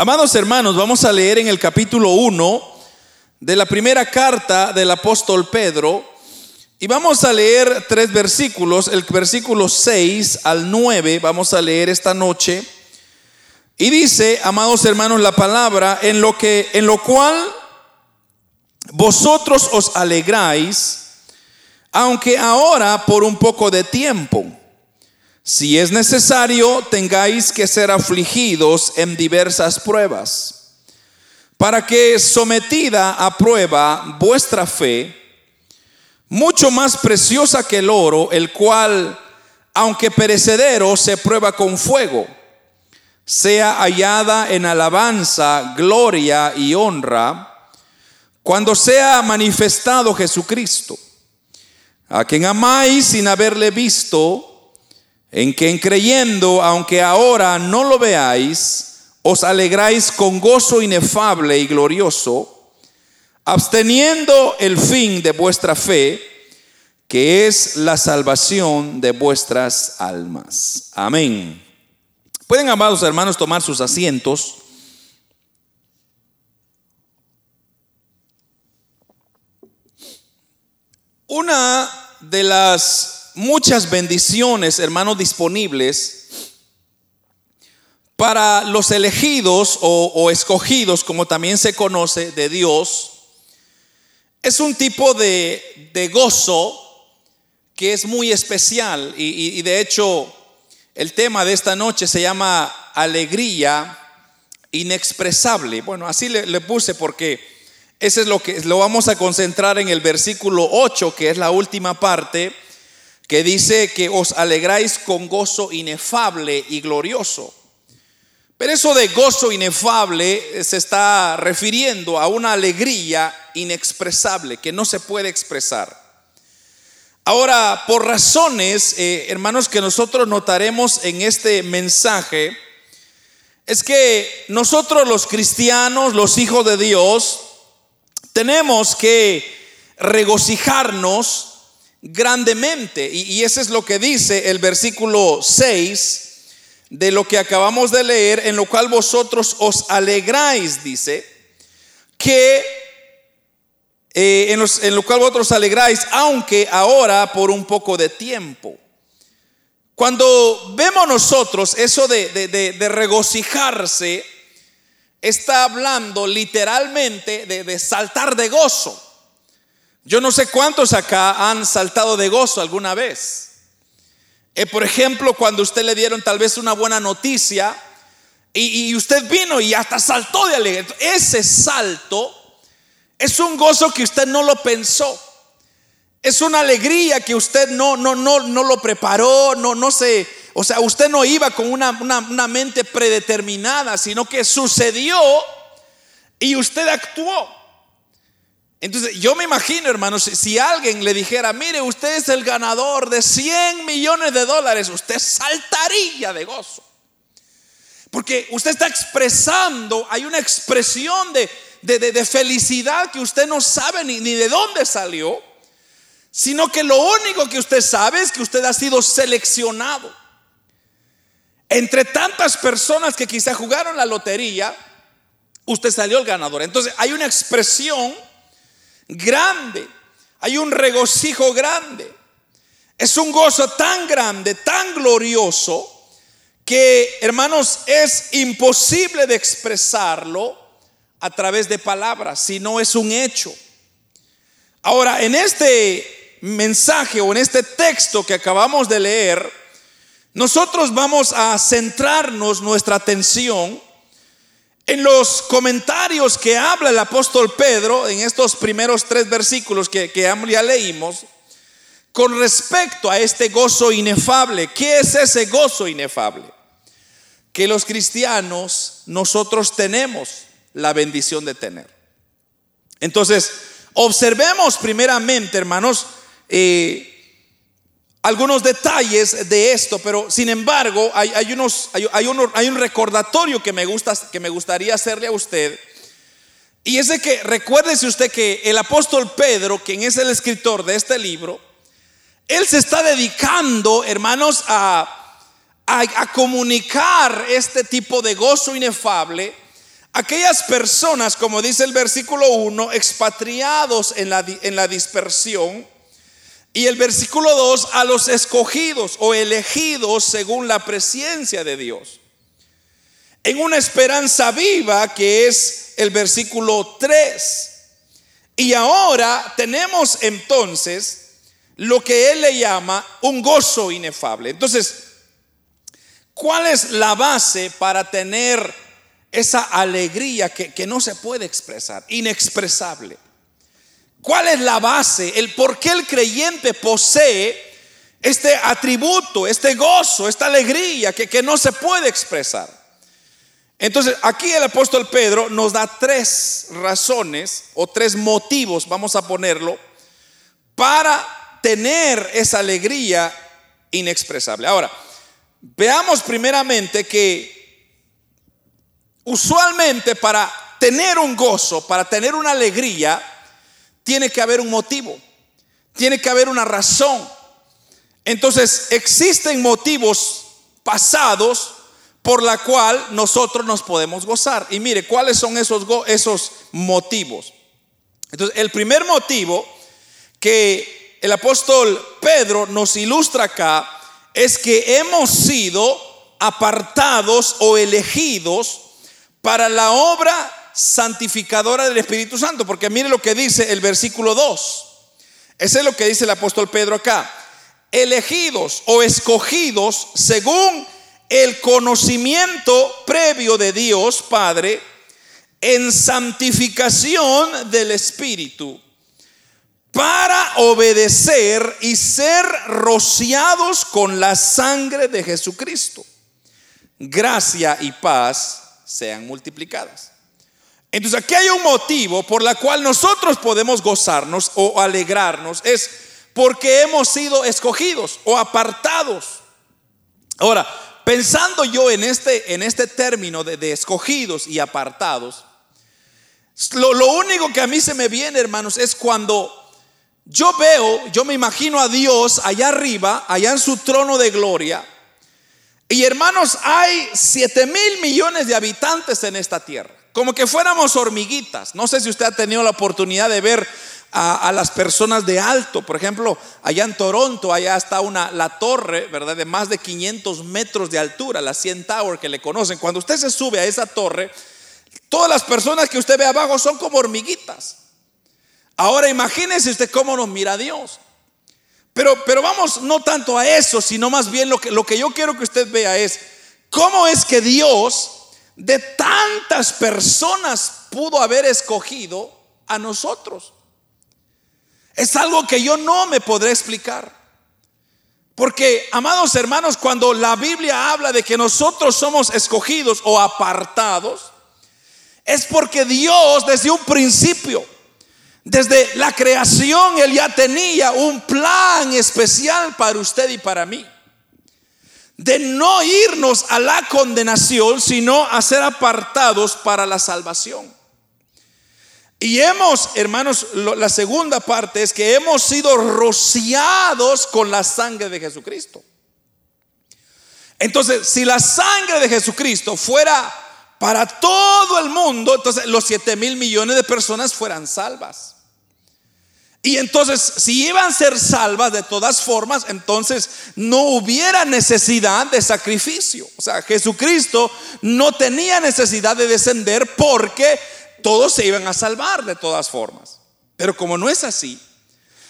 Amados hermanos, vamos a leer en el capítulo 1 de la primera carta del apóstol Pedro y vamos a leer tres versículos, el versículo 6 al 9, vamos a leer esta noche. Y dice, amados hermanos, la palabra en lo que en lo cual vosotros os alegráis, aunque ahora por un poco de tiempo si es necesario, tengáis que ser afligidos en diversas pruebas, para que sometida a prueba vuestra fe, mucho más preciosa que el oro, el cual, aunque perecedero, se prueba con fuego, sea hallada en alabanza, gloria y honra, cuando sea manifestado Jesucristo, a quien amáis sin haberle visto, en que en creyendo, aunque ahora no lo veáis, os alegráis con gozo inefable y glorioso, absteniendo el fin de vuestra fe, que es la salvación de vuestras almas. Amén. Pueden, amados hermanos, tomar sus asientos. Una de las muchas bendiciones, hermanos, disponibles para los elegidos o, escogidos, como también se conoce, de Dios. Es un tipo de, gozo que es muy especial y, de hecho el tema de esta noche se llama alegría inexpresable. Bueno, así le, le puse porque ese es lo que lo vamos a concentrar en el versículo 8, que es la última parte que dice que os alegráis con gozo inefable y glorioso. Pero eso de gozo inefable se está refiriendo a una alegría inexpresable que no se puede expresar. Ahora, por razones, eh, hermanos, que nosotros notaremos en este mensaje, es que nosotros los cristianos, los hijos de Dios, tenemos que regocijarnos grandemente. Y, y ese es lo que dice el versículo 6 de lo que acabamos de leer, en lo cual vosotros os alegráis, dice, que eh, en, en, lo cual vosotros alegráis, aunque ahora por un poco de tiempo. Cuando vemos nosotros eso de, de regocijarse, está hablando literalmente de saltar de gozo. Yo no sé cuántos acá han saltado de gozo alguna vez. Eh, por ejemplo, cuando usted le dieron tal vez una buena noticia y, usted vino y hasta saltó de alegría. Ese salto es un gozo que usted no lo pensó. Es una alegría que usted no, no, no, no lo preparó, no, no se, o sea, usted no iba con una, una mente predeterminada, sino que sucedió y usted actuó. Entonces, yo me imagino, hermanos, si alguien le dijera, mire, usted es el ganador de 100 millones de dólares, usted saltaría de gozo. Porque usted está expresando, hay una expresión de, de, felicidad que usted no sabe ni, ni de dónde salió, sino que lo único que usted sabe es que usted ha sido seleccionado. Entre tantas personas que quizá jugaron la lotería, usted salió el ganador. Entonces, hay una expresión grande. Hay un regocijo grande. Es un gozo tan grande, tan glorioso, que hermanos es imposible de expresarlo a través de palabras, si no es un hecho. Ahora, en este mensaje o en este texto que acabamos de leer, nosotros vamos a centrarnos nuestra atención en los comentarios que habla el apóstol Pedro, en estos primeros tres versículos que, que ya leímos, con respecto a este gozo inefable, ¿qué es ese gozo inefable? Que los cristianos nosotros tenemos la bendición de tener. Entonces, observemos primeramente, hermanos, eh, algunos detalles de esto, pero sin embargo hay, unos, hay, hay, un recordatorio que me, gusta, que me gustaría hacerle a usted. Y es de que recuérdese usted que el apóstol Pedro, quien es el escritor de este libro, él se está dedicando, hermanos, a, a, comunicar este tipo de gozo inefable Aquellas personas, como dice el versículo 1, expatriados en la, en la dispersión, y el versículo 2, a los escogidos o elegidos según la presencia de Dios. En una esperanza viva que es el versículo 3. Y ahora tenemos entonces lo que él le llama un gozo inefable. Entonces, ¿cuál es la base para tener esa alegría que, que no se puede expresar, inexpresable? ¿Cuál es la base? El por qué el creyente posee este atributo, este gozo, esta alegría que, que no se puede expresar. Entonces, aquí el apóstol Pedro nos da tres razones o tres motivos, vamos a ponerlo, para tener esa alegría inexpresable. Ahora, veamos primeramente que usualmente para tener un gozo, para tener una alegría, tiene que haber un motivo, tiene que haber una razón. Entonces, existen motivos pasados por la cual nosotros nos podemos gozar. Y mire, ¿cuáles son esos, esos motivos? Entonces, el primer motivo que el apóstol Pedro nos ilustra acá es que hemos sido apartados o elegidos para la obra santificadora del Espíritu Santo, porque mire lo que dice el versículo 2. Ese es lo que dice el apóstol Pedro acá. Elegidos o escogidos según el conocimiento previo de Dios Padre en santificación del Espíritu para obedecer y ser rociados con la sangre de Jesucristo. Gracia y paz sean multiplicadas. Entonces aquí hay un motivo por la cual nosotros podemos gozarnos o alegrarnos. Es porque hemos sido escogidos o apartados. Ahora, pensando yo en este, en este término de, escogidos y apartados, lo, lo único que a mí se me viene, hermanos, es cuando yo veo, yo me imagino a Dios allá arriba, allá en su trono de gloria. Y hermanos, hay 7 mil millones de habitantes en esta tierra como que fuéramos hormiguitas. No sé si usted ha tenido la oportunidad de ver a, las personas de alto. Por ejemplo, allá en Toronto, allá está una, la torre, ¿verdad? De más de 500 metros de altura, la 100 Tower que le conocen. Cuando usted se sube a esa torre, todas las personas que usted ve abajo son como hormiguitas. Ahora imagínese usted cómo nos mira Dios. Pero, pero vamos no tanto a eso, sino más bien lo que, lo que yo quiero que usted vea es cómo es que Dios de tantas personas pudo haber escogido a nosotros. Es algo que yo no me podré explicar. Porque, amados hermanos, cuando la Biblia habla de que nosotros somos escogidos o apartados, es porque Dios desde un principio, desde la creación, Él ya tenía un plan especial para usted y para mí de no irnos a la condenación, sino a ser apartados para la salvación. Y hemos, hermanos, la segunda parte es que hemos sido rociados con la sangre de Jesucristo. Entonces, si la sangre de Jesucristo fuera para todo el mundo, entonces los 7 mil millones de personas fueran salvas. Y entonces, si iban a ser salvas de todas formas, entonces no hubiera necesidad de sacrificio. O sea, Jesucristo no tenía necesidad de descender porque todos se iban a salvar de todas formas. Pero como no es así,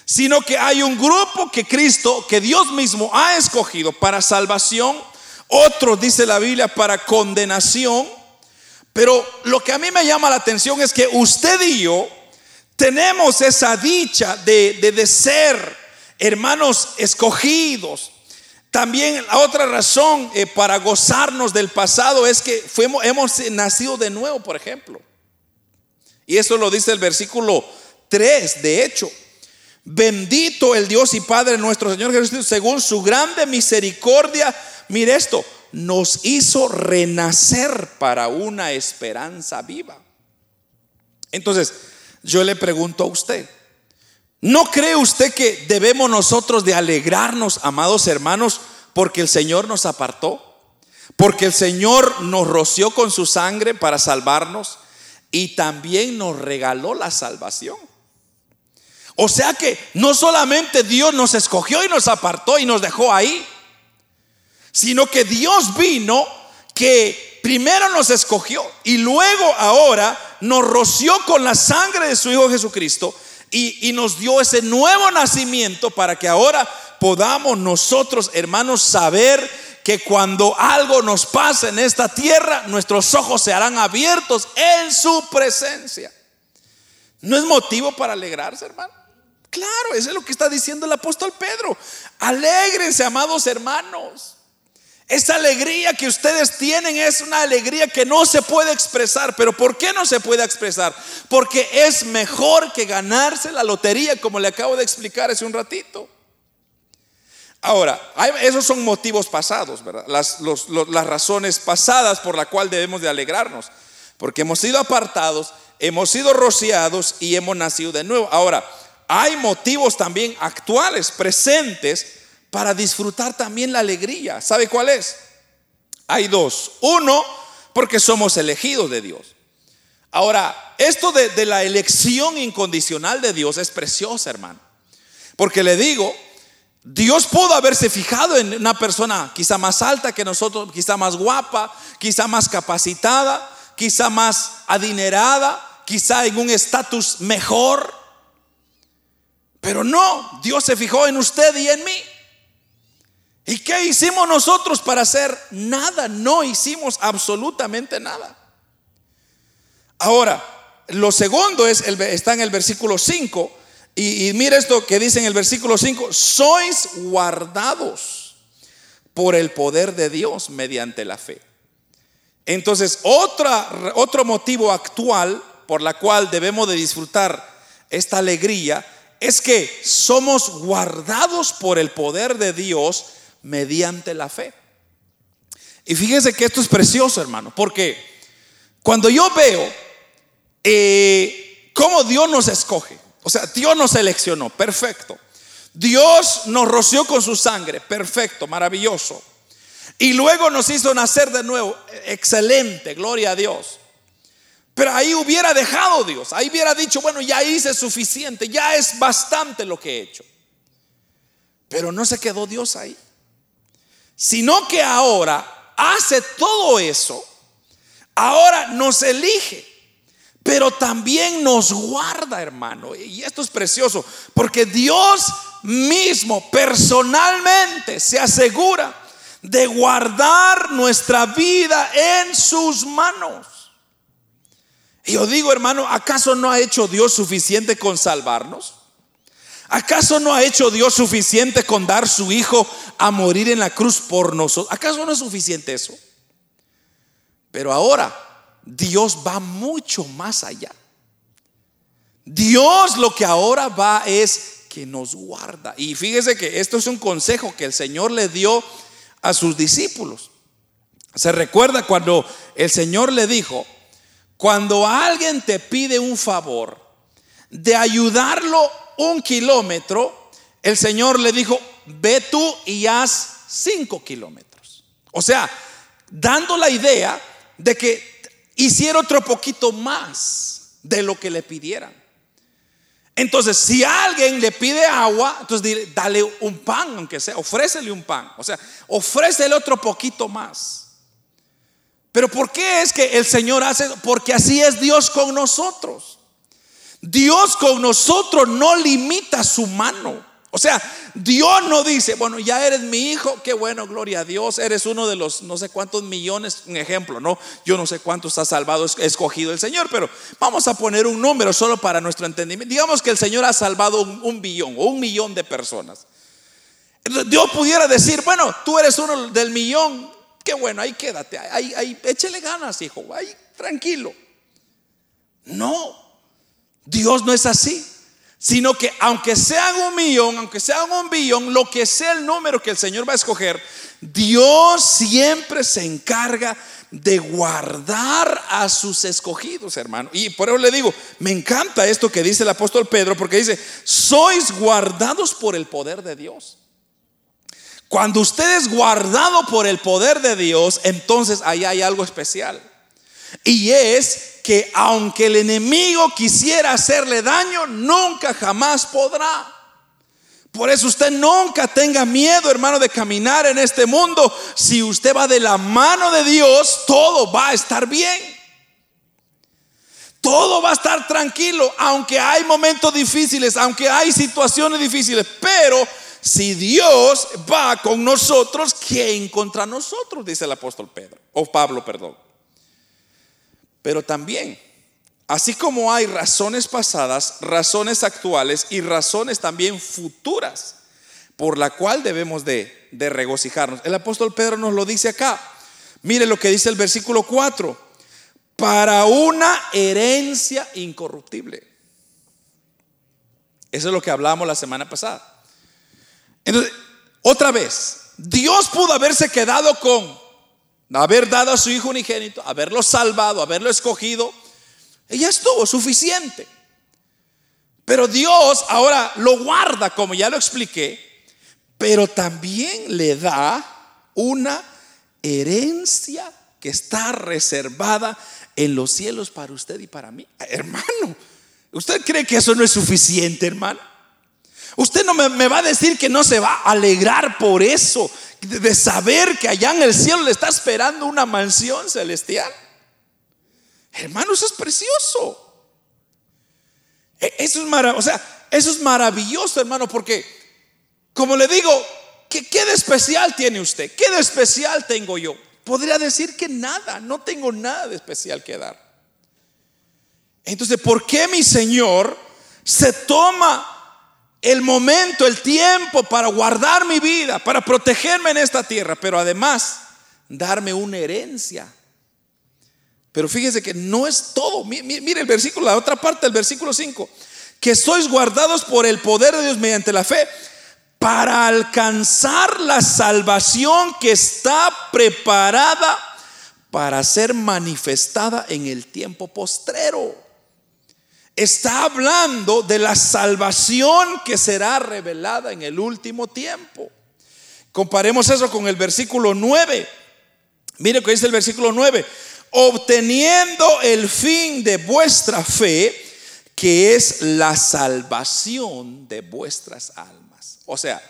sino que hay un grupo que Cristo, que Dios mismo ha escogido para salvación, otros, dice la Biblia, para condenación. Pero lo que a mí me llama la atención es que usted y yo, tenemos esa dicha de, de, ser hermanos escogidos. También la otra razón eh, para gozarnos del pasado es que fuimos, hemos nacido de nuevo, por ejemplo. Y eso lo dice el versículo 3, de hecho. Bendito el Dios y Padre nuestro Señor Jesucristo, según su grande misericordia, mire esto, nos hizo renacer para una esperanza viva. Entonces, yo le pregunto a usted, ¿no cree usted que debemos nosotros de alegrarnos, amados hermanos, porque el Señor nos apartó? Porque el Señor nos roció con su sangre para salvarnos y también nos regaló la salvación. O sea que no solamente Dios nos escogió y nos apartó y nos dejó ahí, sino que Dios vino que primero nos escogió y luego ahora nos roció con la sangre de su Hijo Jesucristo y, nos dio ese nuevo nacimiento para que ahora podamos nosotros, hermanos, saber que cuando algo nos pasa en esta tierra, nuestros ojos se harán abiertos en su presencia. ¿No es motivo para alegrarse, hermano? Claro, eso es lo que está diciendo el apóstol Pedro. Alégrense, amados hermanos. Esa alegría que ustedes tienen es una alegría que no se puede expresar. ¿Pero por qué no se puede expresar? Porque es mejor que ganarse la lotería, como le acabo de explicar hace un ratito. Ahora, esos son motivos pasados, ¿verdad? Las, las razones pasadas por la cual debemos de alegrarnos. Porque hemos sido apartados, hemos sido rociados y hemos nacido de nuevo. Ahora, hay motivos también actuales, presentes, para disfrutar también la alegría. ¿Sabe cuál es? Hay dos. Uno, porque somos elegidos de Dios. Ahora, esto de, la elección incondicional de Dios es preciosa, hermano. Porque le digo, Dios pudo haberse fijado en una persona quizá más alta que nosotros, quizá más guapa, quizá más capacitada, quizá más adinerada, quizá en un estatus mejor. Pero no, Dios se fijó en usted y en mí. ¿Y qué hicimos nosotros para hacer? Nada, no hicimos absolutamente nada. Ahora, lo segundo es, está en el versículo 5, y, y mira esto que dice en el versículo 5, sois guardados por el poder de Dios mediante la fe. Entonces, otra, otro motivo actual por la cual debemos de disfrutar esta alegría es que somos guardados por el poder de Dios mediante la fe. Y fíjense que esto es precioso, hermano, porque cuando yo veo eh, cómo Dios nos escoge, o sea, Dios nos seleccionó, perfecto. Dios nos roció con su sangre, perfecto, maravilloso. Y luego nos hizo nacer de nuevo, excelente, gloria a Dios. Pero ahí hubiera dejado Dios, ahí hubiera dicho, bueno, ya hice suficiente, ya es bastante lo que he hecho. Pero no se quedó Dios ahí sino que ahora hace todo eso, ahora nos elige, pero también nos guarda, hermano. Y esto es precioso, porque Dios mismo personalmente se asegura de guardar nuestra vida en sus manos. Y yo digo, hermano, ¿acaso no ha hecho Dios suficiente con salvarnos? ¿Acaso no ha hecho Dios suficiente con dar su Hijo a morir en la cruz por nosotros? ¿Acaso no es suficiente eso? Pero ahora Dios va mucho más allá. Dios lo que ahora va es que nos guarda. Y fíjese que esto es un consejo que el Señor le dio a sus discípulos. Se recuerda cuando el Señor le dijo, cuando alguien te pide un favor de ayudarlo un kilómetro, el Señor le dijo, ve tú y haz cinco kilómetros. O sea, dando la idea de que hiciera otro poquito más de lo que le pidieran. Entonces, si alguien le pide agua, entonces dale un pan, aunque sea, ofrécele un pan. O sea, ofrécele otro poquito más. Pero ¿por qué es que el Señor hace? Porque así es Dios con nosotros. Dios con nosotros no limita su mano. O sea, Dios no dice, bueno, ya eres mi hijo, qué bueno, gloria a Dios, eres uno de los no sé cuántos millones, un ejemplo, ¿no? Yo no sé cuántos ha salvado, escogido el Señor, pero vamos a poner un número solo para nuestro entendimiento. Digamos que el Señor ha salvado un, billón o un millón de personas. Dios pudiera decir, bueno, tú eres uno del millón, qué bueno, ahí quédate, ahí, ahí, échele ganas, hijo, ahí, tranquilo. No, Dios no es así, sino que aunque sean un millón, aunque sean un billón, lo que sea el número que el Señor va a escoger, Dios siempre se encarga de guardar a sus escogidos, hermano. Y por eso le digo, me encanta esto que dice el apóstol Pedro, porque dice, sois guardados por el poder de Dios. Cuando usted es guardado por el poder de Dios, entonces ahí hay algo especial. Y es que aunque el enemigo quisiera hacerle daño, nunca jamás podrá. Por eso usted nunca tenga miedo, hermano, de caminar en este mundo. Si usted va de la mano de Dios, todo va a estar bien. Todo va a estar tranquilo, aunque hay momentos difíciles, aunque hay situaciones difíciles. Pero si Dios va con nosotros, ¿quién contra nosotros? Dice el apóstol Pedro, o Pablo, perdón. Pero también, así como hay razones pasadas, razones actuales y razones también futuras por la cual debemos de, regocijarnos. El apóstol Pedro nos lo dice acá. Mire lo que dice el versículo 4. Para una herencia incorruptible. Eso es lo que hablamos la semana pasada. Entonces, otra vez, Dios pudo haberse quedado con haber dado a su hijo unigénito, haberlo salvado, haberlo escogido, ella estuvo suficiente. Pero Dios ahora lo guarda, como ya lo expliqué, pero también le da una herencia que está reservada en los cielos para usted y para mí. Hermano, ¿usted cree que eso no es suficiente, hermano? Usted no me, va a decir que no se va a alegrar por eso, de saber que allá en el cielo le está esperando una mansión celestial. Hermano, eso es precioso. E, eso es. O sea, eso es maravilloso, hermano, porque, como le digo, ¿qué, ¿qué de especial tiene usted? ¿Qué de especial tengo yo? Podría decir que nada, no tengo nada de especial que dar. Entonces, ¿por qué mi Señor se toma el momento, el tiempo para guardar mi vida, para protegerme en esta tierra, pero además darme una herencia. Pero fíjese que no es todo. Mire el versículo, la otra parte del versículo 5. Que sois guardados por el poder de Dios mediante la fe para alcanzar la salvación que está preparada para ser manifestada en el tiempo postrero está hablando de la salvación que será revelada en el último tiempo. Comparemos eso con el versículo 9. Mire que dice el versículo 9. Obteniendo el fin de vuestra fe, que es la salvación de vuestras almas. O sea,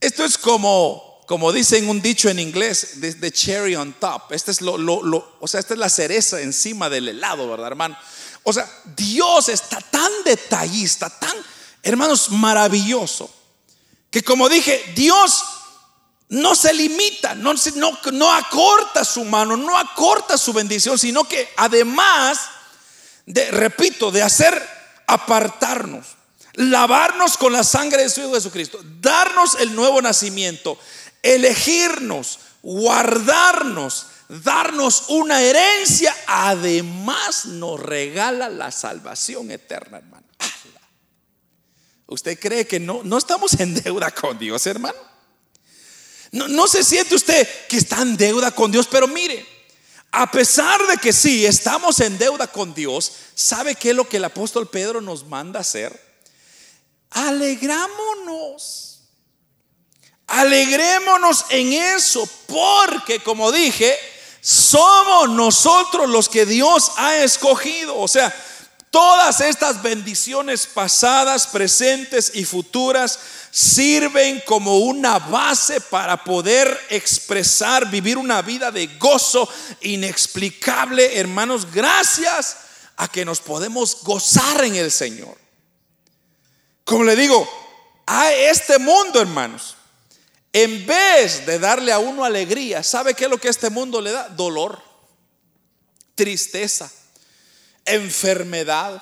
esto es como, como dicen un dicho en inglés, the, cherry on top. Este es lo, lo, o sea, esta es la cereza encima del helado, ¿verdad, hermano? O sea, Dios está tan detallista, tan, hermanos, maravilloso, que como dije, Dios no se limita, no, acorta su mano, no acorta su bendición, sino que además, de, repito, de hacer apartarnos, lavarnos con la sangre de su Hijo Jesucristo, darnos el nuevo nacimiento, elegirnos, guardarnos, darnos una herencia, además nos regala la salvación eterna, hermano. ¿Usted cree que no, no estamos en deuda con Dios, hermano? No, no se siente usted que está en deuda con Dios, pero mire, a pesar de que sí, estamos en deuda con Dios, ¿sabe qué es lo que el apóstol Pedro nos manda hacer? Alegrámonos. Alegrémonos en eso, porque como dije, somos nosotros los que Dios ha escogido. O sea, todas estas bendiciones pasadas, presentes y futuras sirven como una base para poder expresar, vivir una vida de gozo inexplicable, hermanos, gracias a que nos podemos gozar en el Señor. Como le digo, a este mundo, hermanos, en vez de darle a uno alegría, ¿sabe qué es lo que este mundo le da? Dolor, tristeza, enfermedad.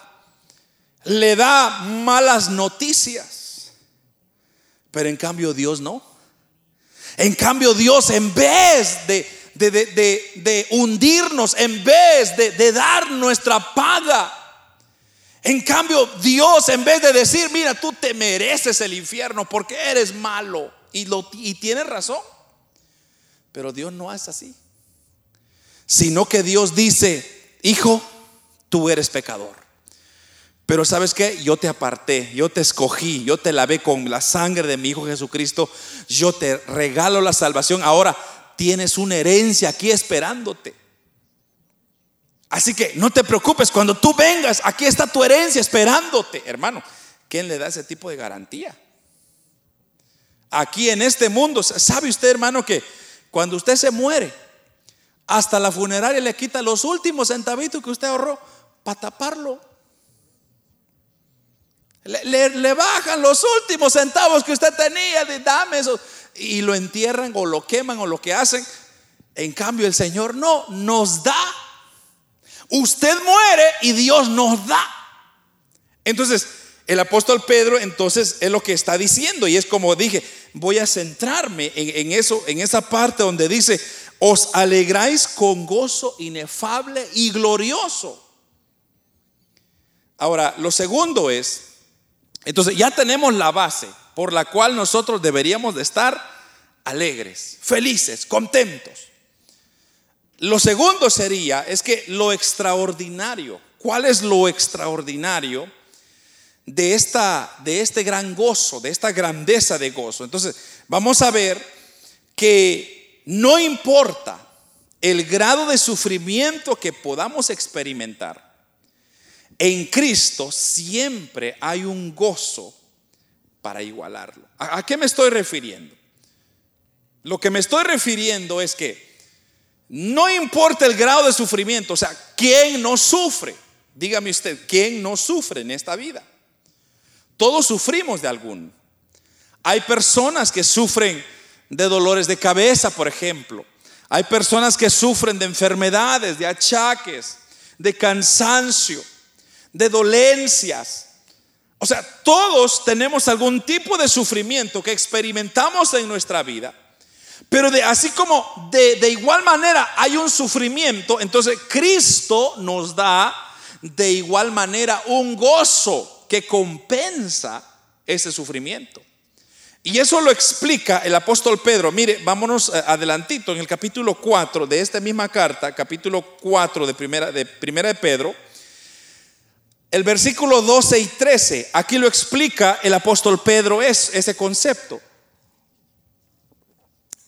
Le da malas noticias. Pero en cambio Dios no. En cambio Dios en vez de, de, hundirnos, en vez de dar nuestra paga, en cambio Dios en vez de decir, mira, tú te mereces el infierno porque eres malo y, lo, tiene razón. Pero Dios no es así. Sino que Dios dice, hijo, tú eres pecador. Pero sabes qué, yo te aparté, yo te escogí, yo te lavé con la sangre de mi Hijo Jesucristo, yo te regalo la salvación. Ahora tienes una herencia aquí esperándote. Así que no te preocupes, cuando tú vengas, aquí está tu herencia esperándote, hermano. ¿Quién le da ese tipo de garantía? Aquí en este mundo, ¿sabe usted, hermano, que cuando usted se muere, hasta la funeraria le quita los últimos centavitos que usted ahorró para taparlo? Le, bajan los últimos centavos que usted tenía, de dame eso, y lo entierran o lo queman o lo que hacen. En cambio, el Señor no nos da. Usted muere y Dios nos da. Entonces, el apóstol Pedro, entonces, es lo que está diciendo, y es como dije, voy a centrarme en, eso, en esa parte donde dice: Os alegráis con gozo inefable y glorioso. Ahora, lo segundo es entonces ya tenemos la base por la cual nosotros deberíamos de estar alegres, felices, contentos. Lo segundo sería, es que lo extraordinario, ¿cuál es lo extraordinario de, esta, de este gran gozo, de esta grandeza de gozo? Entonces, vamos a ver que no importa el grado de sufrimiento que podamos experimentar, en Cristo siempre hay un gozo para igualarlo. ¿A, qué me estoy refiriendo? Lo que me estoy refiriendo es que no importa el grado de sufrimiento, o sea, ¿quién no sufre? Dígame usted, ¿quién no sufre en esta vida? Todos sufrimos de algún. Hay personas que sufren de dolores de cabeza, por ejemplo. Hay personas que sufren de enfermedades, de achaques, de cansancio de dolencias. O sea, todos tenemos algún tipo de sufrimiento que experimentamos en nuestra vida. Pero de, así como de, de igual manera hay un sufrimiento, entonces Cristo nos da de igual manera un gozo que compensa ese sufrimiento. Y eso lo explica el apóstol Pedro. Mire, vámonos eh, adelantito en el capítulo 4 de esta misma carta, capítulo 4 de primera de, primera de Pedro el versículo 12 y 13, aquí lo explica el apóstol Pedro, es ese concepto.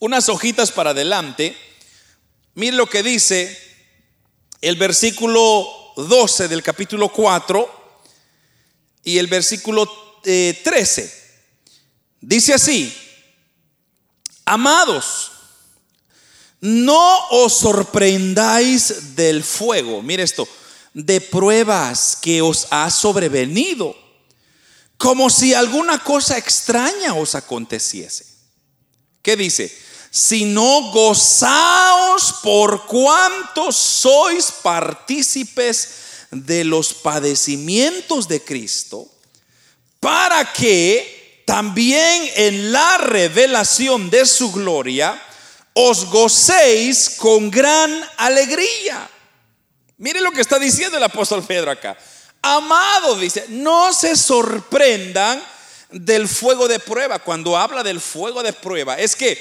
Unas hojitas para adelante, mire lo que dice el versículo 12 del capítulo 4 y el versículo 13. Eh, dice así, amados, no os sorprendáis del fuego. Mire esto, de pruebas que os ha sobrevenido, como si alguna cosa extraña os aconteciese. ¿Qué dice? Si no gozaos por cuanto sois partícipes de los padecimientos de Cristo, para que también en la revelación de su gloria os gocéis con gran alegría. Mire lo que está diciendo el apóstol Pedro acá. Amado, dice, no se sorprendan del fuego de prueba. Cuando habla del fuego de prueba, es que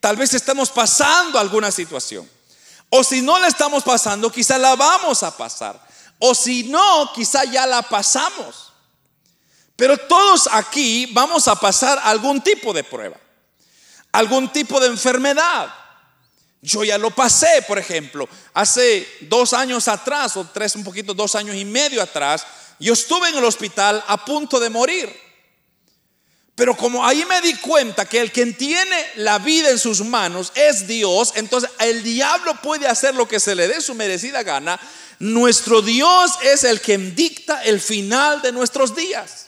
tal vez estamos pasando alguna situación. O si no la estamos pasando, quizá la vamos a pasar. O si no, quizá ya la pasamos. Pero todos aquí vamos a pasar algún tipo de prueba, algún tipo de enfermedad, yo ya lo pasé, por ejemplo, hace dos años atrás, o tres, un poquito, dos años y medio atrás, yo estuve en el hospital a punto de morir. Pero como ahí me di cuenta que el quien tiene la vida en sus manos es Dios, entonces el diablo puede hacer lo que se le dé su merecida gana. Nuestro Dios es el que dicta el final de nuestros días.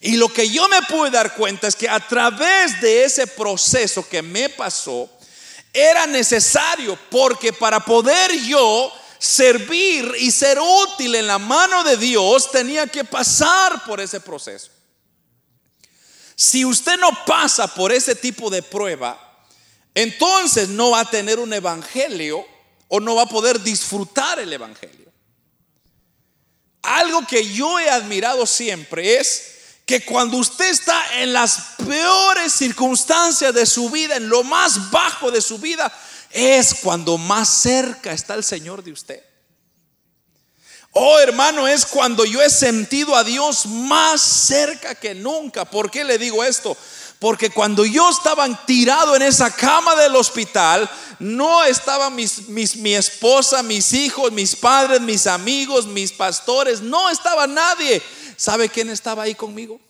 Y lo que yo me pude dar cuenta es que a través de ese proceso que me pasó, era necesario porque para poder yo servir y ser útil en la mano de Dios tenía que pasar por ese proceso. Si usted no pasa por ese tipo de prueba, entonces no va a tener un evangelio o no va a poder disfrutar el evangelio. Algo que yo he admirado siempre es que cuando usted está en las peores circunstancias de su vida, en lo más bajo de su vida, es cuando más cerca está el Señor de usted. Oh hermano, es cuando yo he sentido a Dios más cerca que nunca. ¿Por qué le digo esto? Porque cuando yo estaba tirado en esa cama del hospital, no estaba mis, mi esposa, mis hijos, mis padres, mis amigos, mis pastores, no estaba nadie. ¿Sabe quién estaba ahí conmigo?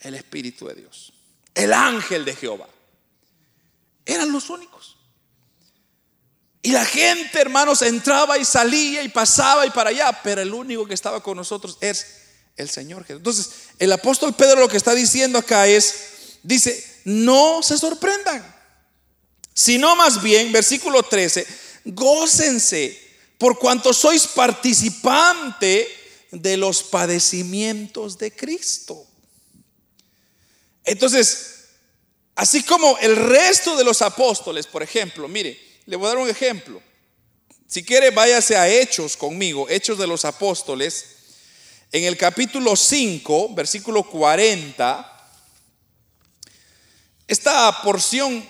El Espíritu de Dios, el ángel de Jehová. Eran los únicos. Y la gente, hermanos, entraba y salía y pasaba y para allá, pero el único que estaba con nosotros es el Señor Jesús. Entonces, el apóstol Pedro lo que está diciendo acá es, dice, no se sorprendan, sino más bien, versículo 13, gócense por cuanto sois participante de los padecimientos de Cristo. Entonces, así como el resto de los apóstoles, por ejemplo, mire, le voy a dar un ejemplo. Si quiere, váyase a Hechos conmigo, Hechos de los Apóstoles. En el capítulo 5, versículo 40, esta porción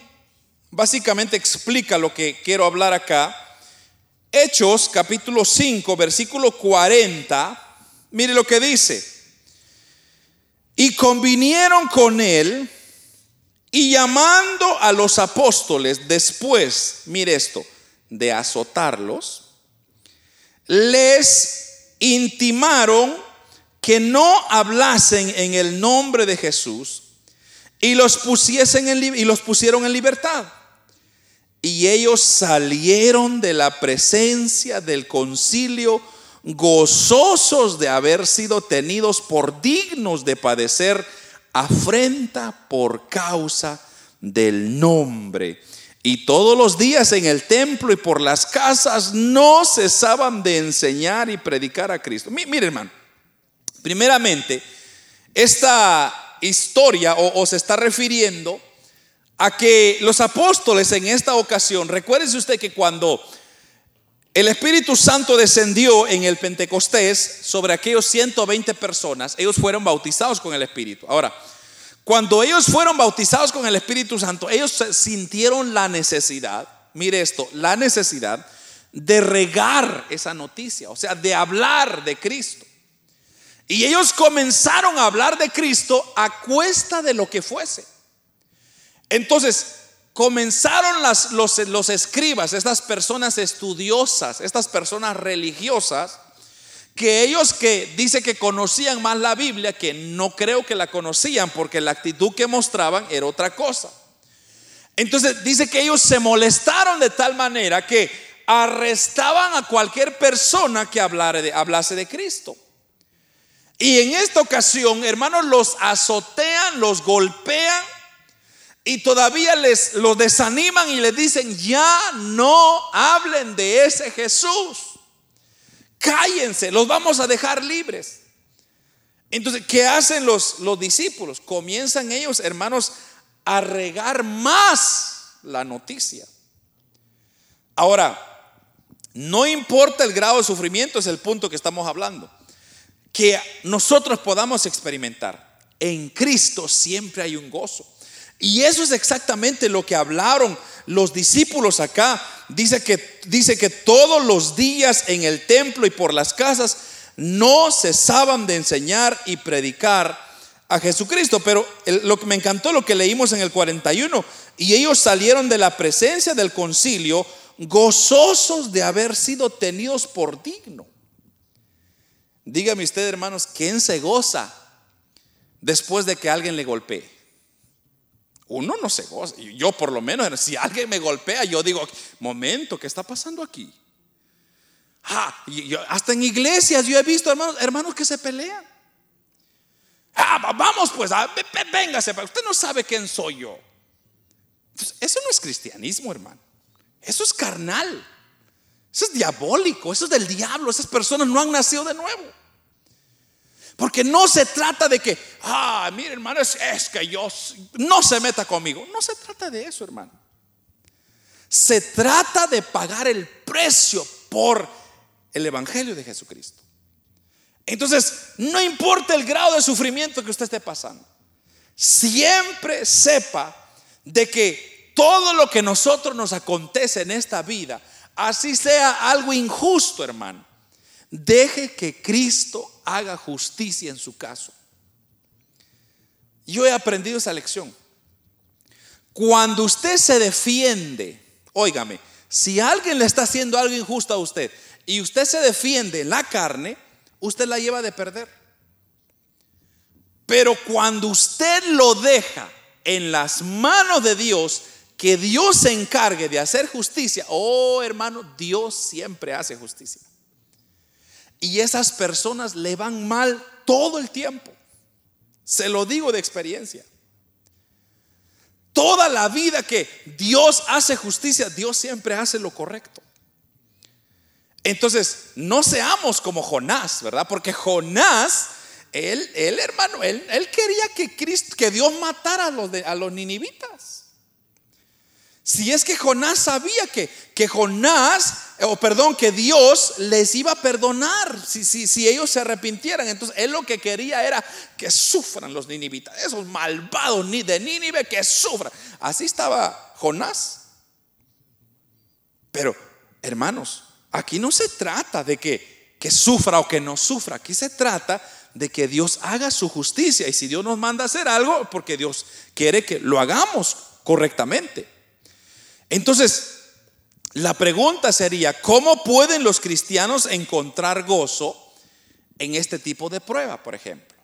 básicamente explica lo que quiero hablar acá. Hechos, capítulo 5, versículo 40, mire lo que dice. Y convinieron con él y llamando a los apóstoles después, mire esto, de azotarlos, les intimaron que no hablasen en el nombre de Jesús y los pusiesen en, y los pusieron en libertad. Y ellos salieron de la presencia del concilio gozosos de haber sido tenidos por dignos de padecer afrenta por causa del nombre. Y todos los días en el templo y por las casas no cesaban de enseñar y predicar a Cristo. Mire hermano, primeramente, esta historia o, se está refiriendo a que los apóstoles en esta ocasión, recuérdese usted que cuando el Espíritu Santo descendió en el Pentecostés sobre aquellos 120 personas. Ellos fueron bautizados con el Espíritu. Ahora, cuando ellos fueron bautizados con el Espíritu Santo, ellos sintieron la necesidad, mire esto, la necesidad de regar esa noticia, o sea, de hablar de Cristo. Y ellos comenzaron a hablar de Cristo a cuesta de lo que fuese. Entonces, comenzaron las, los, escribas, estas personas estudiosas, estas personas religiosas, que ellos que dice que conocían más la Biblia, que no creo que la conocían porque la actitud que mostraban era otra cosa. Entonces dice que ellos se molestaron de tal manera que arrestaban a cualquier persona que de, hablase de Cristo. Y en esta ocasión, hermanos, los azotean, los golpean y todavía les los desaniman y les dicen, ya no hablen de ese Jesús. Cállense, los vamos a dejar libres. Entonces, ¿qué hacen los, los discípulos? Comienzan ellos, hermanos, a regar más la noticia. Ahora, no importa el grado de sufrimiento, es el punto que estamos hablando. Que nosotros podamos experimentar. En Cristo siempre hay un gozo. Y eso es exactamente lo que hablaron los discípulos acá. Dice que, dice que todos los días en el templo y por las casas no cesaban de enseñar y predicar a Jesucristo. Pero lo que me encantó lo que leímos en el 41. Y ellos salieron de la presencia del concilio gozosos de haber sido tenidos por digno. Dígame usted, hermanos, ¿quién se goza después de que alguien le golpee? Uno no se goza. Yo por lo menos, si alguien me golpea, yo digo, momento, ¿qué está pasando aquí? Ah, hasta en iglesias yo he visto hermanos, hermanos que se pelean. Ah, vamos pues, ah, véngase, usted no sabe quién soy yo. Eso no es cristianismo, hermano. Eso es carnal. Eso es diabólico, eso es del diablo. Esas personas no han nacido de nuevo. Porque no se trata de que, ah, mire hermano, es, que yo no se meta conmigo. No se trata de eso, hermano. Se trata de pagar el precio por el Evangelio de Jesucristo. Entonces, no importa el grado de sufrimiento que usted esté pasando, siempre sepa de que todo lo que nosotros nos acontece en esta vida, así sea algo injusto, hermano, Deje que Cristo haga justicia en su caso. Yo he aprendido esa lección. Cuando usted se defiende, óigame, si alguien le está haciendo algo injusto a usted y usted se defiende en la carne, usted la lleva de perder. Pero cuando usted lo deja en las manos de Dios, que Dios se encargue de hacer justicia, oh hermano, Dios siempre hace justicia. Y esas personas le van mal todo el tiempo. Se lo digo de experiencia. Toda la vida que Dios hace justicia, Dios siempre hace lo correcto. Entonces, no seamos como Jonás, ¿verdad? Porque Jonás, él, él hermano, él, él quería que, Cristo, que Dios matara a los, de, a los ninivitas. Si es que Jonás sabía que, que Jonás, o perdón, que Dios les iba a perdonar si, si, si, ellos se arrepintieran. Entonces él lo que quería era que sufran los ninivitas, esos malvados de Nínive que sufran. Así estaba Jonás. Pero, hermanos, aquí no se trata de que, que sufra o que no sufra. Aquí se trata de que Dios haga su justicia. Y si Dios nos manda a hacer algo, porque Dios quiere que lo hagamos correctamente. Entonces, la pregunta sería, ¿cómo pueden los cristianos encontrar gozo en este tipo de prueba, por ejemplo?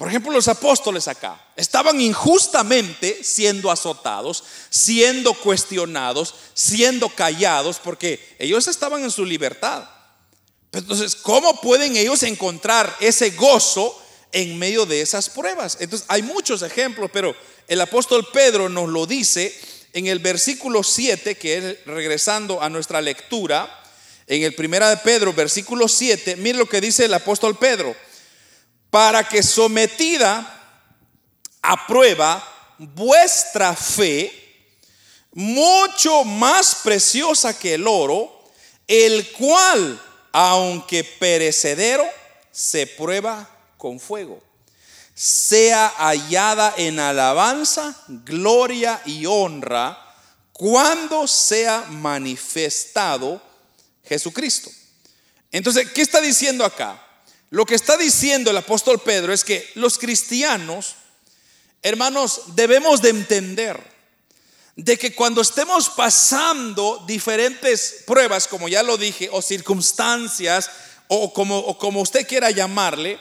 Por ejemplo, los apóstoles acá estaban injustamente siendo azotados, siendo cuestionados, siendo callados, porque ellos estaban en su libertad. Entonces, ¿cómo pueden ellos encontrar ese gozo en medio de esas pruebas? Entonces, hay muchos ejemplos, pero el apóstol Pedro nos lo dice en el versículo 7, que es regresando a nuestra lectura, en el primera de Pedro, versículo 7, mire lo que dice el apóstol Pedro, para que sometida a prueba vuestra fe, mucho más preciosa que el oro, el cual, aunque perecedero, se prueba con fuego sea hallada en alabanza, gloria y honra cuando sea manifestado Jesucristo. Entonces, ¿qué está diciendo acá? Lo que está diciendo el apóstol Pedro es que los cristianos, hermanos, debemos de entender de que cuando estemos pasando diferentes pruebas, como ya lo dije, o circunstancias, o como, o como usted quiera llamarle,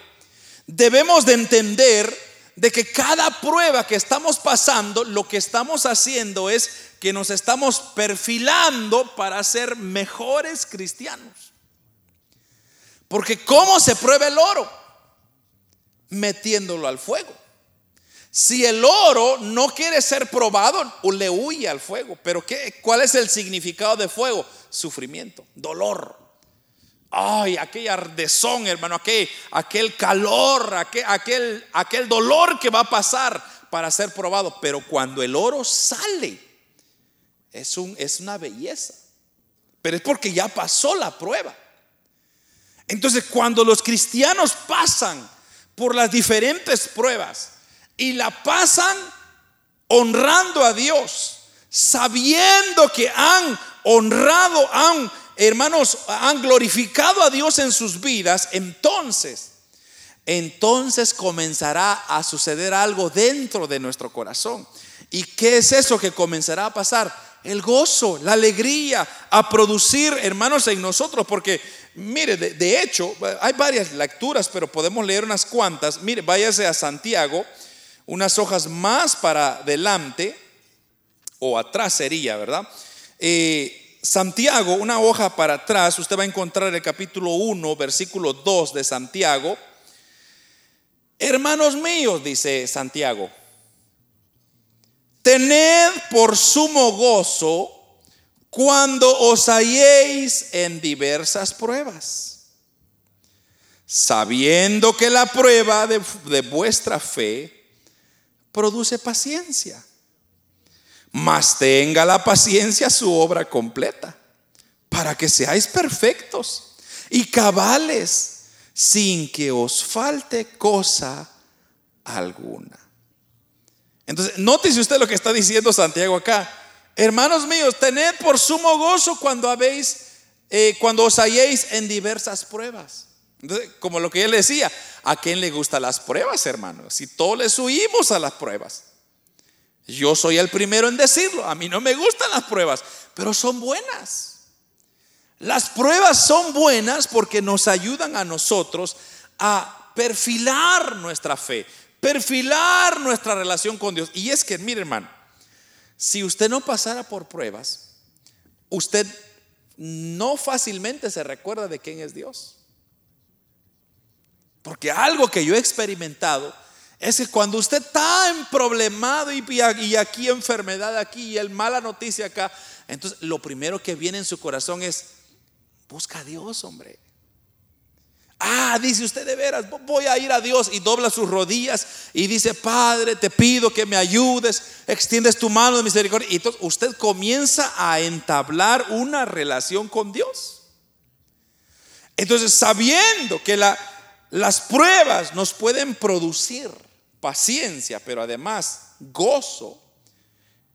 debemos de entender de que cada prueba que estamos pasando, lo que estamos haciendo es que nos estamos perfilando para ser mejores cristianos. Porque ¿cómo se prueba el oro? Metiéndolo al fuego. Si el oro no quiere ser probado, le huye al fuego. Pero ¿qué? ¿cuál es el significado de fuego? Sufrimiento, dolor. Ay, aquella ardezón, hermano, aquel, aquel calor, aquel, aquel, aquel dolor que va a pasar para ser probado. Pero cuando el oro sale, es, un, es una belleza. Pero es porque ya pasó la prueba. Entonces, cuando los cristianos pasan por las diferentes pruebas y la pasan honrando a Dios, sabiendo que han honrado, han hermanos, han glorificado a Dios en sus vidas, entonces, entonces comenzará a suceder algo dentro de nuestro corazón. ¿Y qué es eso que comenzará a pasar? El gozo, la alegría a producir, hermanos, en nosotros, porque mire, de, hecho, hay varias lecturas, pero podemos leer unas cuantas. Mire, váyase a Santiago, unas hojas más para adelante, o atrás sería, ¿verdad? Eh, Santiago, una hoja para atrás, usted va a encontrar el capítulo 1, versículo 2 de Santiago. Hermanos míos, dice Santiago, tened por sumo gozo cuando os halléis en diversas pruebas, sabiendo que la prueba de, de vuestra fe produce paciencia mas tenga la paciencia su obra completa, para que seáis perfectos y cabales, sin que os falte cosa alguna. Entonces, nótese usted lo que está diciendo Santiago acá. Hermanos míos, tened por sumo gozo cuando habéis eh, cuando os halléis en diversas pruebas. como lo que él decía, ¿a quién le gustan las pruebas, hermano? Si todos les huimos a las pruebas. Yo soy el primero en decirlo. A mí no me gustan las pruebas, pero son buenas. Las pruebas son buenas porque nos ayudan a nosotros a perfilar nuestra fe, perfilar nuestra relación con Dios. Y es que, mire hermano, si usted no pasara por pruebas, usted no fácilmente se recuerda de quién es Dios. Porque algo que yo he experimentado es que cuando usted está en problemado y, aquí enfermedad aquí y el mala noticia acá, entonces lo primero que viene en su corazón es, busca a Dios, hombre. Ah, dice usted de veras, voy a ir a Dios y dobla sus rodillas y dice, Padre, te pido que me ayudes, extiendes tu mano de misericordia. Y entonces usted comienza a entablar una relación con Dios. Entonces, sabiendo que la, las pruebas nos pueden producir paciencia, pero además gozo,